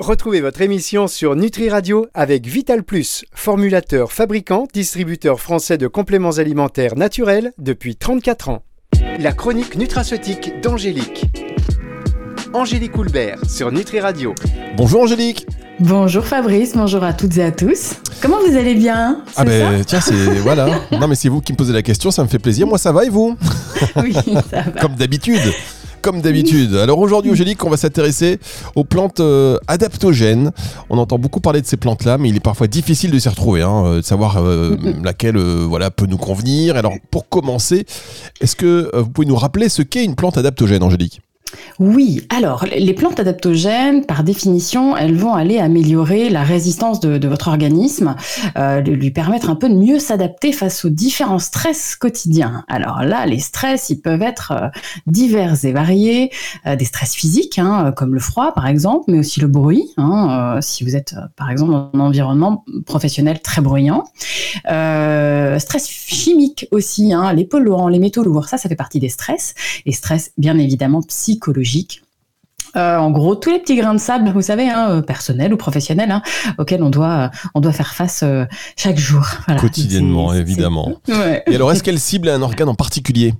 Retrouvez votre émission sur Nutri Radio avec Vital Plus, formulateur, fabricant, distributeur français de compléments alimentaires naturels depuis 34 ans. La chronique nutraceutique d'Angélique. Angélique Houlbert sur Nutri Radio. Bonjour Angélique. Bonjour Fabrice, bonjour à toutes et à tous. Comment vous allez bien? Ah ben tiens, c'est voilà. Non mais c'est vous qui me posez la question, ça me fait plaisir. Moi ça va et vous? Oui, ça va. Comme d'habitude. Comme d'habitude. Alors aujourd'hui, Angélique, on va s'intéresser aux plantes euh, adaptogènes. On entend beaucoup parler de ces plantes-là, mais il est parfois difficile de s'y retrouver, hein, euh, de savoir euh, laquelle voilà, peut nous convenir. Alors pour commencer, est-ce que vous pouvez nous rappeler ce qu'est une plante adaptogène, Angélique? Oui, alors les plantes adaptogènes, par définition, elles vont aller améliorer la résistance de, votre organisme, euh, lui permettre un peu de mieux s'adapter face aux différents stress quotidiens. Alors là, les stress, ils peuvent être euh, divers et variés, euh, des stress physiques, hein, comme le froid par exemple, mais aussi le bruit, hein, si vous êtes par exemple dans un environnement professionnel très bruyant. Stress chimique aussi, hein, les polluants, les métaux lourds, ça, ça fait partie des stress. Et stress, bien évidemment, psychologique. Euh, en gros, tous les petits grains de sable, vous savez, hein, euh, personnels ou professionnels, hein, auxquels on doit, euh, on doit faire face euh, chaque jour. Voilà. Quotidiennement, évidemment. Ouais. Et alors, est-ce qu'elle cible un organe en particulier?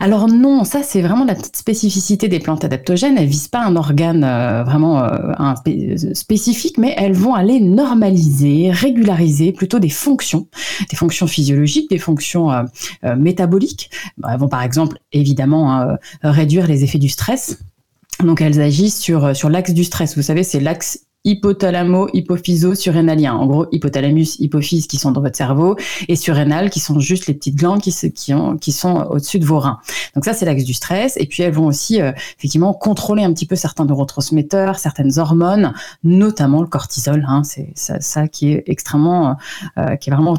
Alors non, ça c'est vraiment la petite spécificité des plantes adaptogènes. Elles visent pas un organe euh, vraiment euh, spé- spécifique, mais elles vont aller normaliser, régulariser plutôt des fonctions, des fonctions physiologiques, des fonctions euh, euh, métaboliques. Bon, elles vont par exemple évidemment hein, euh, réduire les effets du stress. Donc elles agissent sur euh, sur l'axe du stress. Vous savez, c'est l'axe hypothalamo hypophyso surrénalien. En gros hypothalamus hypophyse qui sont dans votre cerveau et surrénal qui sont juste les petites glandes qui, sont au-dessus de vos reins. Donc ça c'est l'axe du stress. Et puis elles vont aussi euh, effectivement contrôler un petit peu certains neurotransmetteurs certaines hormones notamment le cortisol hein, c'est ça, qui est extrêmement euh, qui est vraiment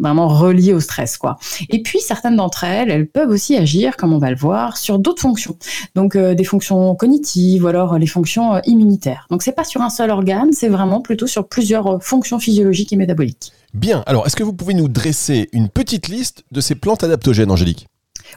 vraiment relié au stress quoi. Et puis certaines d'entre elles elles peuvent aussi agir comme on va le voir sur d'autres fonctions. Donc euh, des fonctions cognitives ou alors les fonctions immunitaires. Donc c'est pas sur un seul c'est vraiment plutôt sur plusieurs euh, fonctions physiologiques et métaboliques Bien. Alors, est-ce que vous pouvez nous dresser une petite liste de ces plantes adaptogènes, Angélique?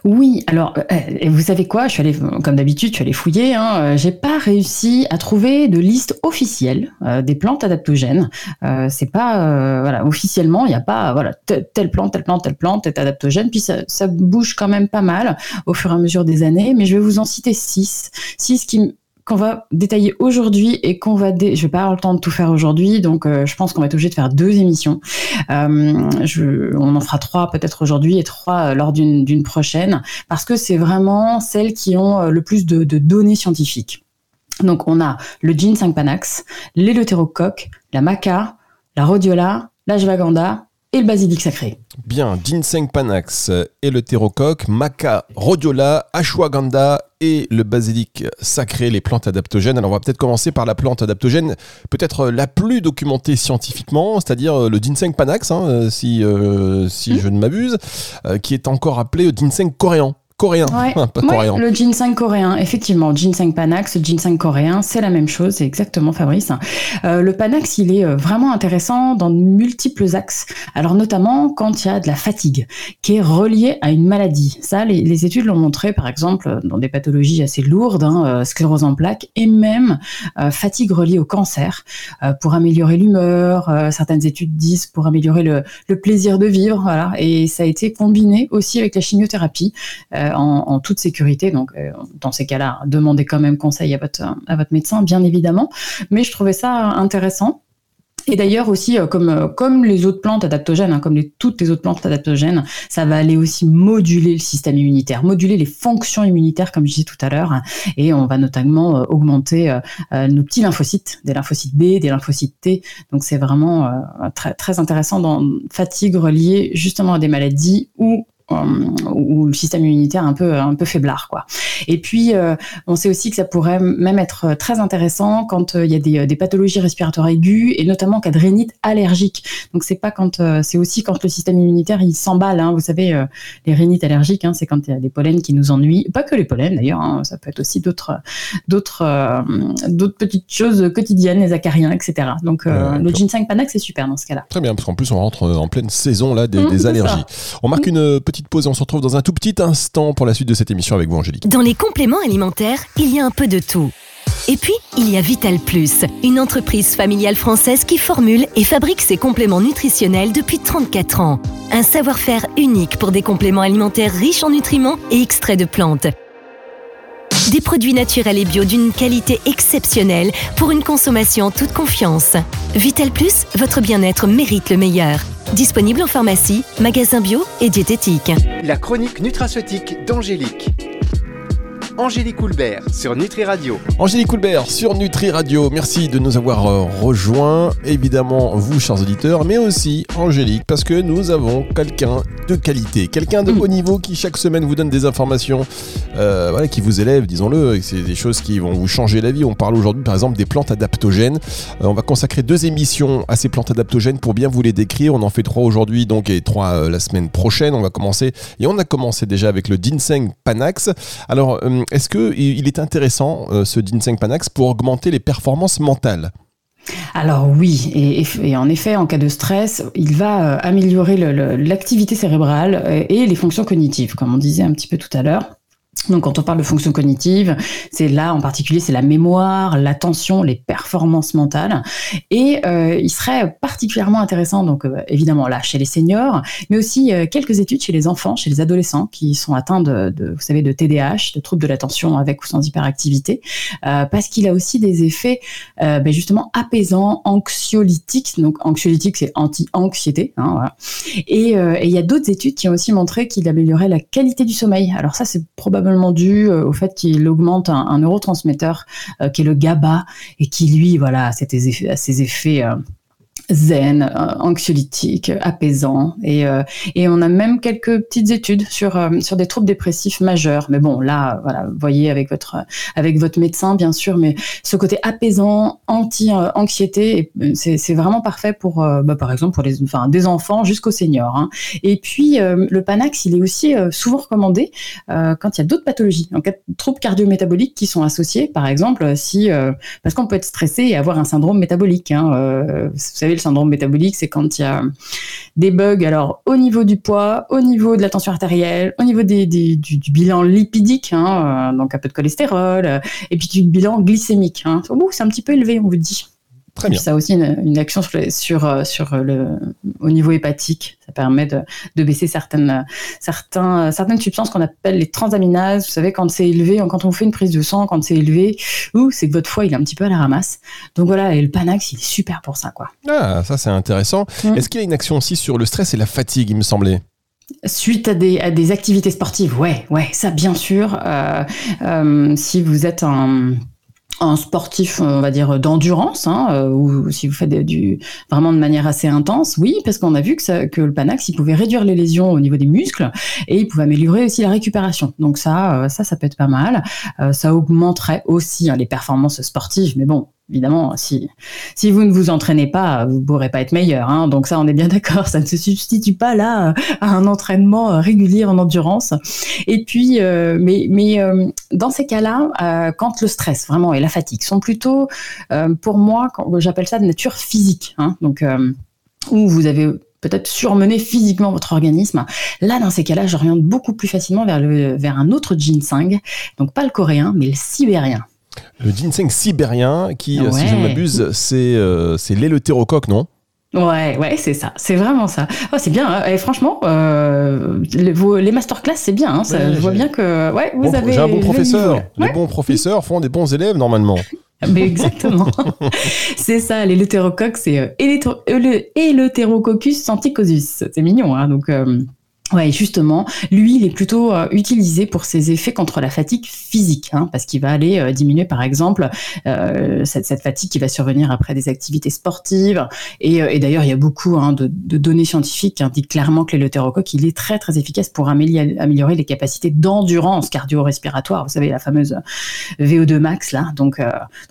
Oui, alors euh, et vous savez quoi? Je suis allée, comme d'habitude, je suis allée fouiller. Hein, euh, j'ai pas réussi à trouver de liste officielle euh, des plantes adaptogènes. Euh, c'est pas euh, voilà officiellement, il n'y a pas voilà te- telle plante, telle plante, telle plante est adaptogène. Puis ça, ça bouge quand même pas mal au fur et à mesure des années. Mais je vais vous en citer six, six qui qu'on va détailler aujourd'hui et qu'on va dé... je vais pas avoir le temps de tout faire aujourd'hui donc euh, je pense qu'on va être obligé de faire deux émissions euh, on en fera trois peut-être aujourd'hui et trois euh, lors d'une prochaine, parce que c'est vraiment celles qui ont le plus de, données scientifiques. Donc on a le ginseng panax, l'éleutérocoque, la maca, la rhodiola, l'ashwagandha et le basilic sacré. Bien, ginseng panax et le terrocoque, maca, rhodiola, ashwagandha et le basilic sacré, les plantes adaptogènes. Alors on va peut-être commencer par la plante adaptogène, peut-être la plus documentée scientifiquement, c'est-à-dire le ginseng panax, hein, euh, si, euh, si je ne m'abuse, euh, qui est encore appelé ginseng coréen. Coréen, Ouais, pas Ouais, coréen. le ginseng coréen, effectivement, ginseng panax, ginseng coréen, c'est la même chose, c'est exactement Fabrice. Euh, le panax, il est euh, vraiment intéressant dans de multiples axes. Alors notamment quand il y a de la fatigue qui est reliée à une maladie. Ça, les, les études l'ont montré, par exemple, dans des pathologies assez lourdes, hein, euh, sclérose en plaques, et même euh, fatigue reliée au cancer, euh, pour améliorer l'humeur. certaines études disent pour améliorer le, le plaisir de vivre. Voilà, et ça a été combiné aussi avec la chimiothérapie. Euh, en, en toute sécurité. Donc, euh, dans ces cas-là, demandez quand même conseil à votre, à votre médecin, bien évidemment. Mais je trouvais ça intéressant. Et d'ailleurs aussi, euh, comme, euh, comme les autres plantes adaptogènes, hein, comme toutes les autres plantes adaptogènes, ça va aller aussi moduler le système immunitaire, moduler les fonctions immunitaires, comme je disais tout à l'heure. Et on va notamment euh, augmenter euh, euh, nos petits lymphocytes, des lymphocytes B, des lymphocytes T. Donc c'est vraiment euh, très, très intéressant dans fatigue reliée justement à des maladies ou euh, ou le système immunitaire un peu un peu faiblard quoi. Et puis euh, on sait aussi que ça pourrait même être très intéressant quand euh, il y a des, des pathologies respiratoires aiguës et notamment en cas de rhinite allergique. Donc c'est pas quand euh, c'est aussi quand le système immunitaire il s'emballe. Hein. Vous savez euh, les rhinites allergiques, hein, c'est quand il y a des pollens qui nous ennuient. Pas que les pollens d'ailleurs, hein, ça peut être aussi d'autres d'autres euh, d'autres petites choses quotidiennes, les acariens, etc. Donc euh, le ginseng panax c'est super dans ce cas-là. Très bien, parce qu'en plus on rentre en pleine saison là des, Mmh, des allergies. ça. On marque une petite pause et on se retrouve dans un tout petit instant pour la suite de cette émission avec vous Angélique. Dans les compléments alimentaires, il y a un peu de tout. Et puis, il y a Vital Plus, une entreprise familiale française qui formule et fabrique ses compléments nutritionnels depuis 34 ans. Un savoir-faire unique pour des compléments alimentaires riches en nutriments et extraits de plantes. Des produits naturels et bio d'une qualité exceptionnelle pour une consommation en toute confiance. Vital Plus, votre bien-être mérite le meilleur. Disponible en pharmacie, magasin bio et diététique. La chronique nutraceutique d'Angélique. Angélique Coulbert sur Nutri Radio. Angélique Coulbert sur Nutri Radio. Merci de nous avoir euh, rejoints. Évidemment, vous, chers auditeurs, mais aussi Angélique, parce que nous avons quelqu'un de qualité, quelqu'un de haut niveau qui chaque semaine vous donne des informations, euh, voilà, qui vous élève, disons-le. C'est des choses qui vont vous changer la vie. On parle aujourd'hui, par exemple, des plantes adaptogènes. Euh, on va consacrer deux émissions à ces plantes adaptogènes pour bien vous les décrire. On en fait trois aujourd'hui, donc et trois la semaine prochaine. On va commencer et on a commencé déjà avec le ginseng panax. Alors est-ce qu'il est intéressant, euh, ce ginseng panax, pour augmenter les performances mentales? Alors oui, et, en effet, en cas de stress, il va euh, améliorer l'activité cérébrale euh, et les fonctions cognitives, comme on disait un petit peu tout à l'heure. Donc, quand on parle de fonctions cognitives, c'est là en particulier, c'est la mémoire, l'attention, les performances mentales. Et euh, il serait particulièrement intéressant, donc euh, évidemment là chez les seniors, mais aussi euh, quelques études chez les enfants, chez les adolescents qui sont atteints de, vous savez, de TDAH, de troubles de l'attention avec ou sans hyperactivité, parce qu'il a aussi des effets ben justement apaisants, anxiolytiques. Donc anxiolytique, c'est anti-anxiété. Hein. Et il y a d'autres études qui ont aussi montré qu'il améliorait la qualité du sommeil. Alors ça, c'est probablement dû euh, au fait qu'il augmente un, neurotransmetteur euh, qui est le GABA et qui lui voilà a ses effets euh, zen, euh, anxiolytique, apaisant. Et, euh, et on a même quelques petites études sur, euh, sur des troubles dépressifs majeurs. Mais bon, là, voilà, vous voyez avec votre, avec votre médecin, bien sûr, mais ce côté apaisant, anti-anxiété, c'est vraiment parfait pour, bah, par exemple, pour les, enfin, des enfants jusqu'aux seniors. Hein. Et puis, le Panax, il est aussi souvent recommandé quand il y a d'autres pathologies, en cas de troubles cardiométaboliques qui sont associés, par exemple, si, parce qu'on peut être stressé et avoir un syndrome métabolique. Hein, vous savez, le syndrome métabolique, c'est quand il y a des bugs, alors au niveau du poids, au niveau de la tension artérielle, au niveau du, bilan lipidique, hein, euh, donc un peu de cholestérol, euh, et puis du bilan glycémique. Hein. c'est un petit peu élevé, on vous dit. Très bien. Ça a aussi une, action sur, euh, sur, le, au niveau hépatique. Ça permet de, de baisser certaines, certains, certaines substances qu'on appelle les transaminases. Vous savez, quand c'est élevé, quand on fait une prise de sang, quand c'est élevé, c'est que votre foie il est un petit peu à la ramasse. Donc voilà, et le Panax, il est super pour ça. Quoi. Ah, ça c'est intéressant. Mm. Est-ce qu'il y a une action aussi sur le stress et la fatigue, il me semblait? Suite à des, à des activités sportives, ouais, ouais, ça bien sûr. Euh, euh, si vous êtes un un sportif, on va dire, d'endurance, hein, euh, ou si vous faites du, vraiment de manière assez intense, oui, parce qu'on a vu que, le Panax, il pouvait réduire les lésions au niveau des muscles et il pouvait améliorer aussi la récupération. Donc ça, euh, ça, ça peut être pas mal. Euh, ça augmenterait aussi hein, les performances sportives, mais bon, Évidemment, si, vous ne vous entraînez pas, vous ne pourrez pas être meilleur. Hein. Donc ça, on est bien d'accord. Ça ne se substitue pas là à un entraînement euh, régulier en endurance. Et puis, euh, mais, euh, dans ces cas-là, quand le stress vraiment et la fatigue sont plutôt, pour moi, j'appelle ça de nature physique. Hein. Donc où vous avez peut-être surmené physiquement votre organisme. Là, dans ces cas-là, j'oriente beaucoup plus facilement vers, vers un autre ginseng, donc pas le coréen, mais le sibérien. Le ginseng sibérien, qui, euh, si je ne m'abuse, c'est euh, l'éleutérocoque, non? Ouais, ouais, c'est ça, c'est vraiment ça. Oh, c'est bien. Hein. Et franchement, euh, les, les masterclass, c'est bien. Hein. je vois bien que, ouais, vous avez. J'ai un bon professeur. Les bons professeurs font des bons élèves normalement. Mais exactement. c'est ça, l'éleutérocoque, c'est Eleutherococcus santicosus. C'est mignon, hein, donc. Ouais, justement, lui, il est plutôt euh, utilisé pour ses effets contre la fatigue physique, hein, parce qu'il va aller euh, diminuer, par exemple, euh, cette, fatigue qui va survenir après des activités sportives. Et, et d'ailleurs, il y a beaucoup hein, de, de, données scientifiques qui indiquent clairement que l'éleutérocoque, il est très très efficace pour améliorer, les capacités d'endurance cardio-respiratoire. Vous savez, la fameuse VO2 max là. Donc,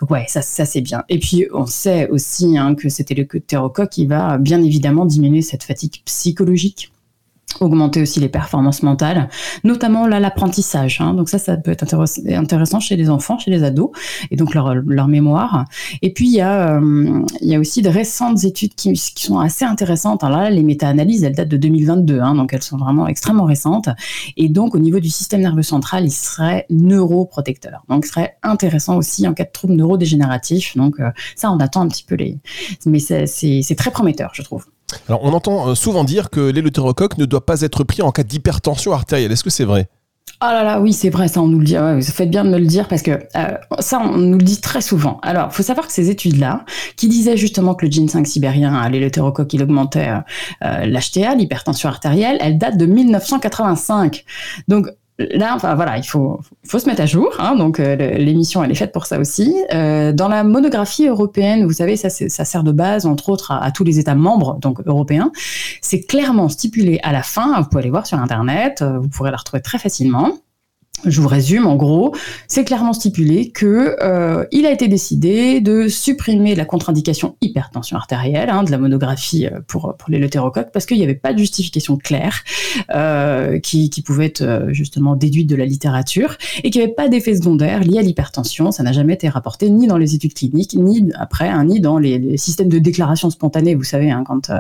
donc ouais, ça, ça c'est bien. Et puis, on sait aussi hein, que c'était l'éleutérocoque qui va bien évidemment diminuer cette fatigue psychologique augmenter aussi les performances mentales, notamment là l'apprentissage. Hein. Donc ça, ça peut être intéressant chez les enfants, chez les ados, et donc leur, leur mémoire. Et puis il y a euh, il y a aussi de récentes études qui, qui sont assez intéressantes. Alors là, les méta-analyses, elles datent de 2022, hein, donc elles sont vraiment extrêmement récentes. Et donc au niveau du système nerveux central, il serait neuroprotecteur. Donc ce serait intéressant aussi en cas de troubles neurodégénératifs. Donc euh, ça, on attend un petit peu les, mais c'est très prometteur, je trouve. Alors, on entend euh, souvent dire que l'éleutérocoque ne doit pas être pris en cas d'hypertension artérielle. Est-ce que c'est vrai? Oh là là, oui, c'est vrai, ça on nous le dit. Vous faites bien de me le dire parce que euh, ça on nous le dit très souvent. Alors, il faut savoir que ces études-là, qui disaient justement que le ginseng sibérien, à l'éleutérocoque, il augmentait euh, l'HTA, l'hypertension artérielle, elles datent de 1985. Donc, là, enfin voilà, il faut, faut se mettre à jour. Hein, donc euh, l'émission, elle est faite pour ça aussi. Euh, dans la monographie européenne, vous savez, ça, ça sert de base, entre autres, à, tous les États membres, donc européens. C'est clairement stipulé à la fin. Vous pouvez aller voir sur Internet. Euh, vous pourrez la retrouver très facilement je vous résume, en gros, c'est clairement stipulé que euh, il a été décidé de supprimer la contre-indication hypertension artérielle hein, de la monographie euh, pour pour les parce qu'il n'y avait pas de justification claire euh, qui, pouvait être justement déduite de la littérature et qu'il n'y avait pas d'effet secondaire lié à l'hypertension. Ça n'a jamais été rapporté ni dans les études cliniques ni après hein, ni dans les, systèmes de déclaration spontanée. Vous savez, hein, quand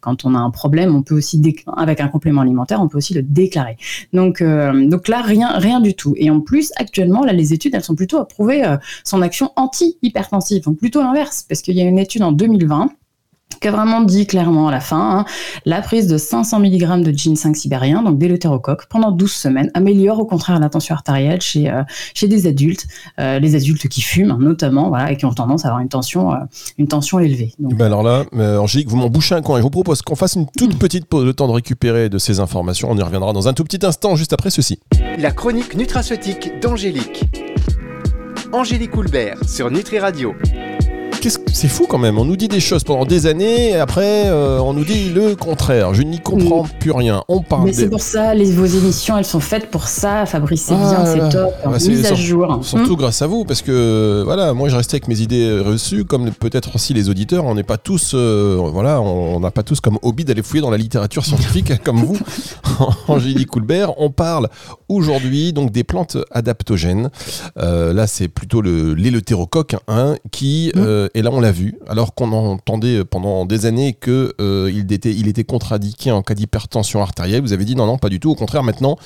quand on a un problème, on peut aussi avec un complément alimentaire, on peut aussi le déclarer. Donc donc là rien rien du tout. Et en plus, actuellement, là, les études, elles sont plutôt à prouver euh, son action anti-hypertensive, donc plutôt l'inverse, parce qu'il y a une étude en 2020 qui a vraiment dit clairement à la fin, hein, la prise de 500 mg de ginseng sibérien, donc d'éleutérocoque, pendant 12 semaines, améliore au contraire la tension artérielle chez, euh, chez des adultes, euh, les adultes qui fument notamment, voilà, et qui ont tendance à avoir une tension, euh, une tension élevée. Donc, ben alors là, Angélique, vous m'en bouchez un coin. Je vous propose qu'on fasse une toute petite pause, le temps de récupérer de ces informations. On y reviendra dans un tout petit instant, juste après ceci. La chronique nutraceutique d'Angélique. Angélique Coulbert sur Nutri Radio c'est fou quand même. On nous dit des choses pendant des années et après euh, on nous dit le contraire. Je n'y comprends plus rien. On parle. Mais c'est pour ça, les, vos émissions, elles sont faites pour ça, Fabrice. C'est bien, c'est top. mise à jour. Surtout hum. grâce à vous, parce que voilà, moi je restais avec mes idées reçues, comme peut-être aussi les auditeurs. On n'est pas tous, euh, voilà, on n'a pas tous comme hobby d'aller fouiller dans la littérature scientifique comme vous, Angélique Coulbert. On parle aujourd'hui donc des plantes adaptogènes. Euh, là, c'est plutôt le l'éleutérocoque hein, qui hum et là on l'a vu, alors qu'on entendait pendant des années qu'il euh, était, il était contre-indiqué en cas d'hypertension artérielle, vous avez dit non, non, pas du tout, au contraire, maintenant,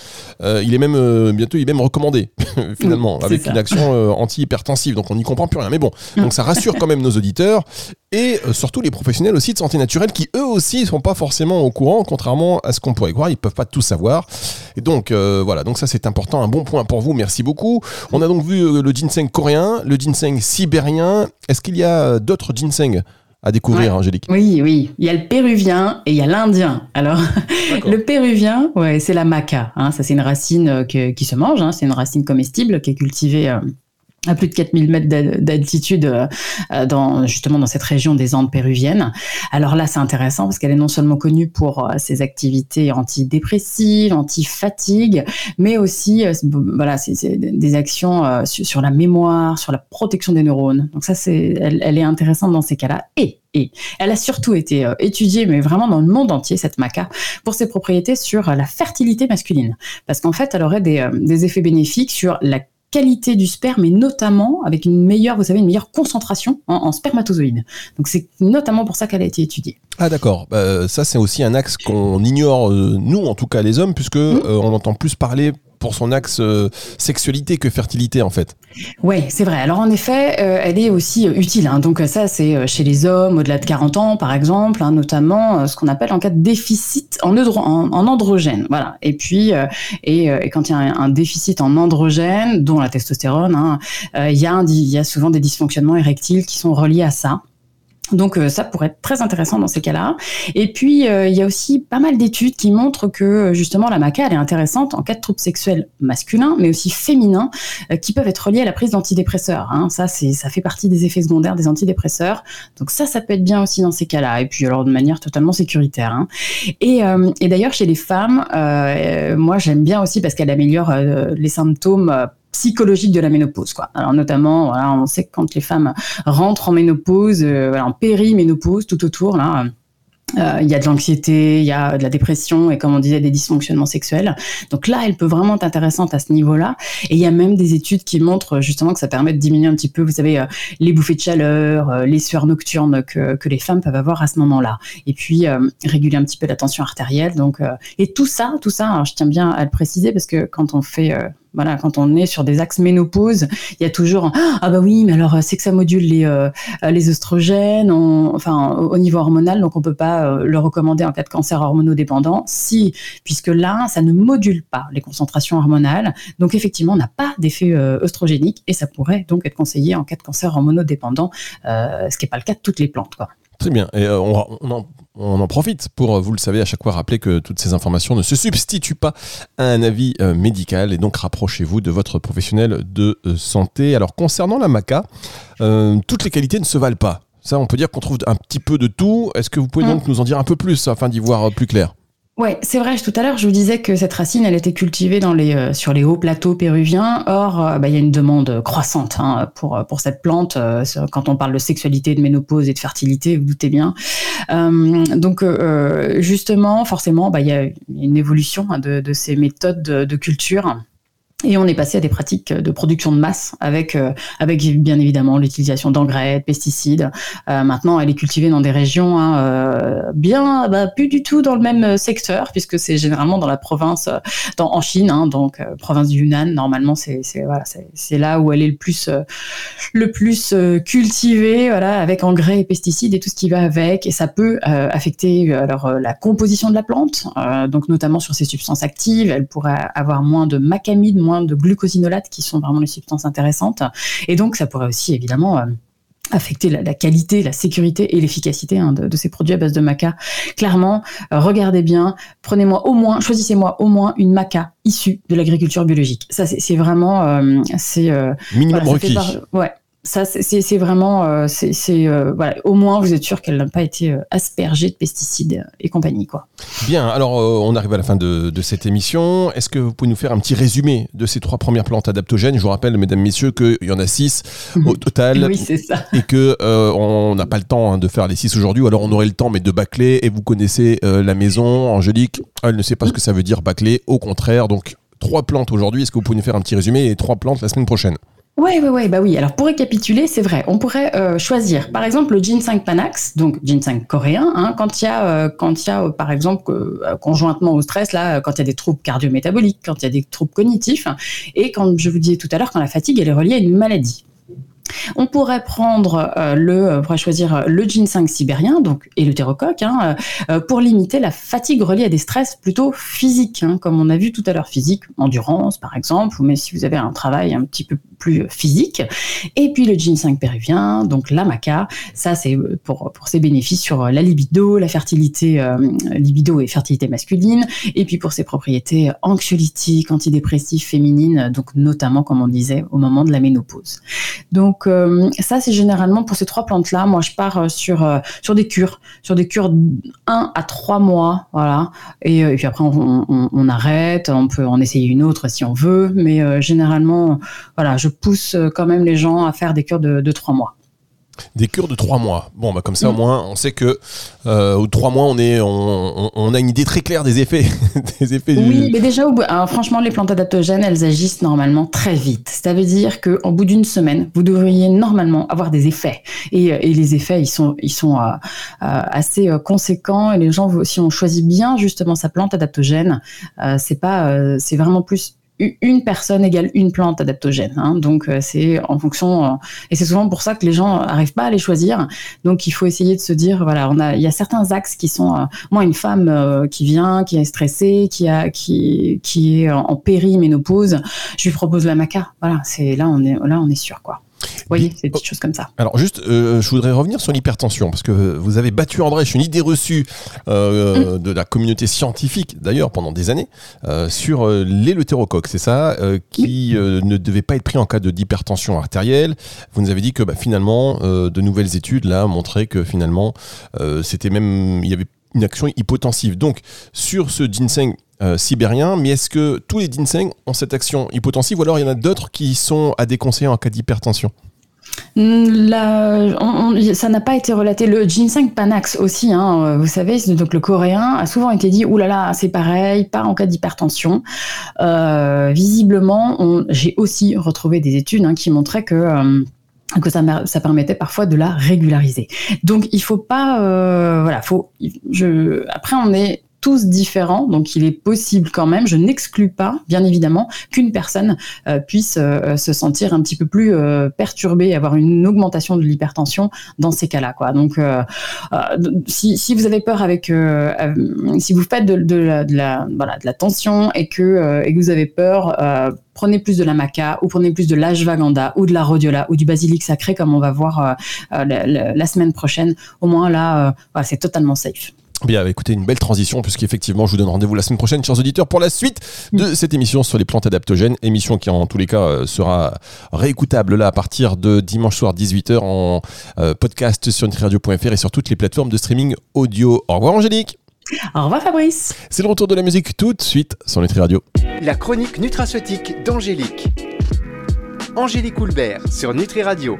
euh, il est même, euh, bientôt, il est même recommandé, finalement, avec une action anti-hypertensive, donc on n'y comprend plus rien. Mais bon, donc ça rassure quand même nos auditeurs, et surtout les professionnels aussi de santé naturelle, qui eux aussi ne sont pas forcément au courant, contrairement à ce qu'on pourrait croire, ils peuvent pas tout savoir. Et donc, voilà, donc ça c'est important, un bon point pour vous, merci beaucoup. On a donc vu le ginseng coréen, le ginseng sibérien, est-ce qu'il y a d'autres ginseng à découvrir, Angélique. Oui, oui. Il y a le péruvien et il y a l'indien. Alors, le péruvien, ouais, c'est la maca. Hein. Ça, c'est une racine euh, qui se mange. Hein. C'est une racine comestible qui est cultivée euh, à plus de 4000 mètres d'altitude euh, dans justement dans cette région des Andes péruviennes. Alors là, c'est intéressant parce qu'elle est non seulement connue pour euh, ses activités antidépressives, anti-fatigue, mais aussi euh, voilà, c'est des actions sur, la mémoire, sur la protection des neurones. Donc ça, c'est elle, est intéressante dans ces cas-là. Et et elle a surtout été étudiée, mais vraiment dans le monde entier, cette maca, pour ses propriétés sur la fertilité masculine. Parce qu'en fait, elle aurait des effets bénéfiques sur la qualité du sperme et notamment avec une meilleure, vous savez, une meilleure concentration en, spermatozoïdes. Donc c'est notamment pour ça qu'elle a été étudiée. Ah d'accord, bah, ça c'est aussi un axe qu'on ignore, euh, nous en tout cas les hommes, puisque mmh. euh, on entend plus parler pour son axe euh, sexualité que fertilité en fait. Oui, c'est vrai. Alors en effet, euh, elle est aussi euh, utile. Hein. Donc ça, c'est chez les hommes au-delà de 40 ans, par exemple, hein, notamment ce qu'on appelle en cas de déficit en, en, androgène. Voilà. Et puis, et, quand il y a un, déficit en androgène, dont la testostérone, hein, il y, y a souvent des dysfonctionnements érectiles qui sont reliés à ça. Donc euh, ça pourrait être très intéressant dans ces cas-là. Et puis euh, il y a aussi pas mal d'études qui montrent que euh, justement la maca elle est intéressante en cas de troubles sexuels masculins, mais aussi féminins, qui peuvent être reliés à la prise d'antidépresseurs. Hein. Ça c'est ça fait partie des effets secondaires des antidépresseurs. Donc ça ça peut être bien aussi dans ces cas-là. Et puis alors de manière totalement sécuritaire. Hein. Et, et d'ailleurs chez les femmes, moi j'aime bien aussi parce qu'elle améliore les symptômes psychologique de la ménopause. Quoi. Alors notamment, on sait que quand les femmes rentrent en ménopause, euh, voilà, en périménopause, tout autour, là, euh, il y a de l'anxiété, il y a de la dépression et comme on disait des dysfonctionnements sexuels. Donc là, elle peut vraiment être intéressante à ce niveau-là. Et il y a même des études qui montrent justement que ça permet de diminuer un petit peu, vous savez, euh, les bouffées de chaleur, euh, les sueurs nocturnes que, que, les femmes peuvent avoir à ce moment-là. Et puis réguler un petit peu la tension artérielle. Donc et tout ça, tout ça, je tiens bien à le préciser parce que quand on fait voilà, quand on est sur des axes ménopause, il y a toujours ah bah oui, mais alors c'est que ça module les euh, les oestrogènes, enfin au niveau hormonal, donc on peut pas euh, le recommander en cas de cancer hormonodépendant. Si, puisque là, ça ne module pas les concentrations hormonales, donc effectivement, on n'a pas d'effet euh, œstrogénique et ça pourrait donc être conseillé en cas de cancer hormonodépendant, ce qui n'est pas le cas de toutes les plantes. Très bien. Et on, on, on en profite pour, vous le savez, à chaque fois rappeler que toutes ces informations ne se substituent pas à un avis euh, médical et donc rapprochez-vous de votre professionnel de euh, santé. Alors concernant la maca, euh, toutes les qualités ne se valent pas. Ça, on peut dire qu'on trouve un petit peu de tout. Est-ce que vous pouvez mm. donc nous en dire un peu plus afin d'y voir plus clair? Ouais, c'est vrai. Tout à l'heure, je vous disais que cette racine, elle était cultivée dans les, euh, sur les hauts plateaux péruviens. Or, euh, bah, il y a une demande croissante hein, pour, pour cette plante. Euh, quand on parle de sexualité, de ménopause et de fertilité, vous doutez bien. donc, justement, forcément, bah, il y a une évolution hein, de, de, ces méthodes de, de culture. Et on est passé à des pratiques de production de masse avec, euh, avec bien évidemment l'utilisation d'engrais, de pesticides. Euh, maintenant, elle est cultivée dans des régions hein, euh, bien, bah, plus du tout dans le même secteur, puisque c'est généralement dans la province, en Chine, hein, donc province du Yunnan. Normalement, c'est voilà, c'est là où elle est le plus, le plus cultivée, voilà, avec engrais et pesticides et tout ce qui va avec. Et ça peut affecter alors la composition de la plante, donc notamment sur ses substances actives. Elle pourrait avoir moins de macamide, moins de glucosinolates qui sont vraiment les substances intéressantes. Et donc, ça pourrait aussi évidemment euh, affecter la, qualité, la sécurité et l'efficacité hein, de, ces produits à base de maca. Clairement, euh, regardez bien, prenez-moi au moins, choisissez-moi au moins une maca issue de l'agriculture biologique. Ça, c'est vraiment, euh, c'est minimum ouais, ça, c'est vraiment, euh, c'est euh, voilà, au moins vous êtes sûr qu'elle n'a pas été euh, aspergée de pesticides et compagnie, quoi. Bien, alors on arrive à la fin de, cette émission. Est-ce que vous pouvez nous faire un petit résumé de ces trois premières plantes adaptogènes? Je vous rappelle, mesdames, messieurs, qu'il y en a six au total. oui, c'est ça. Et que on n'a pas le temps hein, de faire les six aujourd'hui. Alors on aurait le temps, mais de bâcler. Et vous connaissez la maison, Angélique. Elle ne sait pas ce que ça veut dire bâcler. Au contraire, donc trois plantes aujourd'hui. Est-ce que vous pouvez nous faire un petit résumé et trois plantes la semaine prochaine? Ouais, ouais, ouais, bah oui. Alors pour récapituler, c'est vrai, on pourrait euh, choisir, par exemple, le ginseng panax, donc ginseng coréen, hein, quand il y a, euh, quand il y a, euh, par exemple, conjointement au stress, là, quand il y a des troubles cardiométaboliques, quand il y a des troubles cognitifs, et quand je vous disais tout à l'heure, quand la fatigue elle est reliée à une maladie. On pourrait prendre euh, le, on pourrait choisir le ginseng sibérien, donc et le terrocoque, hein, euh, pour limiter la fatigue reliée à des stress plutôt physiques, hein, comme on a vu tout à l'heure, physique, endurance par exemple, même si vous avez un travail un petit peu plus physique. Et puis le ginseng péruvien, donc la maca, ça c'est pour, pour ses bénéfices sur la libido, la fertilité, euh, libido et fertilité masculine, et puis pour ses propriétés anxiolytiques, antidépressives, féminines, donc notamment comme on disait au moment de la ménopause. Euh, ça c'est généralement pour ces trois plantes là, moi je pars euh, sur sur des cures, sur des cures 1 à 3 mois, voilà. Et, puis après on, arrête, on peut en essayer une autre si on veut, mais généralement voilà, je pousse euh, quand même les gens à faire des cures de, trois mois. Des cures de trois mois. Bon, bah comme ça au mm. moins, on sait que euh, trois mois, on est, on, a une idée très claire des effets, des effets. Oui, mais déjà, franchement, les plantes adaptogènes, elles agissent normalement très vite. Ça veut dire qu'au bout d'une semaine, vous devriez normalement avoir des effets. Et, euh, les effets, ils sont, ils sont assez conséquents. Et les gens, si on choisit bien justement sa plante adaptogène, c'est pas, c'est vraiment plus une personne égale une plante adaptogène. Hein. Donc euh, c'est en fonction euh, et c'est souvent pour ça que les gens n'arrivent pas à les choisir. Donc il faut essayer de se dire voilà on a il y a certains axes qui sont euh, moi une femme qui vient qui est stressée qui a qui qui est en périménopause je lui propose la maca voilà c'est là on est là on est sûr quoi. Oui, c'est des choses comme ça. Alors juste, euh, je voudrais revenir sur l'hypertension, parce que vous avez battu en brèche une idée reçue euh, mm. de la communauté scientifique, d'ailleurs, pendant des années, euh, sur l'éleutérocoque, c'est ça, qui ne devait pas être pris en cas d'hypertension artérielle. Vous nous avez dit que bah, finalement, de nouvelles études, là, montraient que finalement, c'était même, il y avait une action hypotensive. Donc, sur ce ginseng sibérien, mais est-ce que tous les ginseng ont cette action hypotensive ou alors il y en a d'autres qui sont à déconseiller en cas d'hypertension? La, ça n'a pas été relaté. Le ginseng panax aussi, hein, vous savez, donc le coréen a souvent été dit, oulala, là là, c'est pareil, pas en cas d'hypertension. Euh, visiblement, j'ai aussi retrouvé des études hein, qui montraient que euh, que ça, ça, permettait parfois de la régulariser. Donc il faut pas, euh, voilà, faut. Je, après on est tous différents, donc il est possible quand même, je n'exclus pas, bien évidemment, qu'une personne euh, puisse euh, se sentir un petit peu plus euh, perturbée, avoir une augmentation de l'hypertension dans ces cas-là. Quoi. Donc, si, si, vous avez peur avec, si vous faites de, la, de, la, voilà, de la tension et que, et que vous avez peur, prenez plus de la maca ou prenez plus de l'ashwagandha ou de la rhodiola ou du basilic sacré comme on va voir la, semaine prochaine. Au moins là, c'est totalement safe. Bien, écoutez, une belle transition, puisqu'effectivement, je vous donne rendez-vous la semaine prochaine, chers auditeurs, pour la suite de cette émission sur les plantes adaptogènes. Émission qui, en tous les cas, euh, sera réécoutable là à partir de dimanche soir 18h en euh, podcast sur nutriradio.fr et sur toutes les plateformes de streaming audio. Au revoir, Angélique. Au revoir, Fabrice. C'est le retour de la musique tout de suite sur Nutri Radio. La chronique nutraceutique d'Angélique. Angélique Houlbert sur Nutri Radio.